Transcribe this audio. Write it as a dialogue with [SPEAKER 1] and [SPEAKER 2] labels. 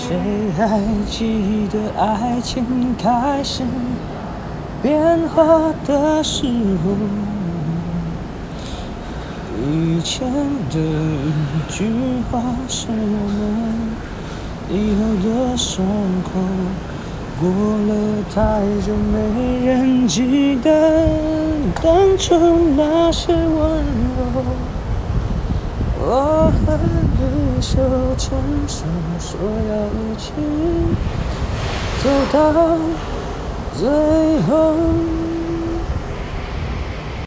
[SPEAKER 1] 谁还记得爱情开始变化的时候？以前的一句话是我们以后的伤口。过了太久，没人记得当初那些温柔。我和你手牵手，说要一起走到最后。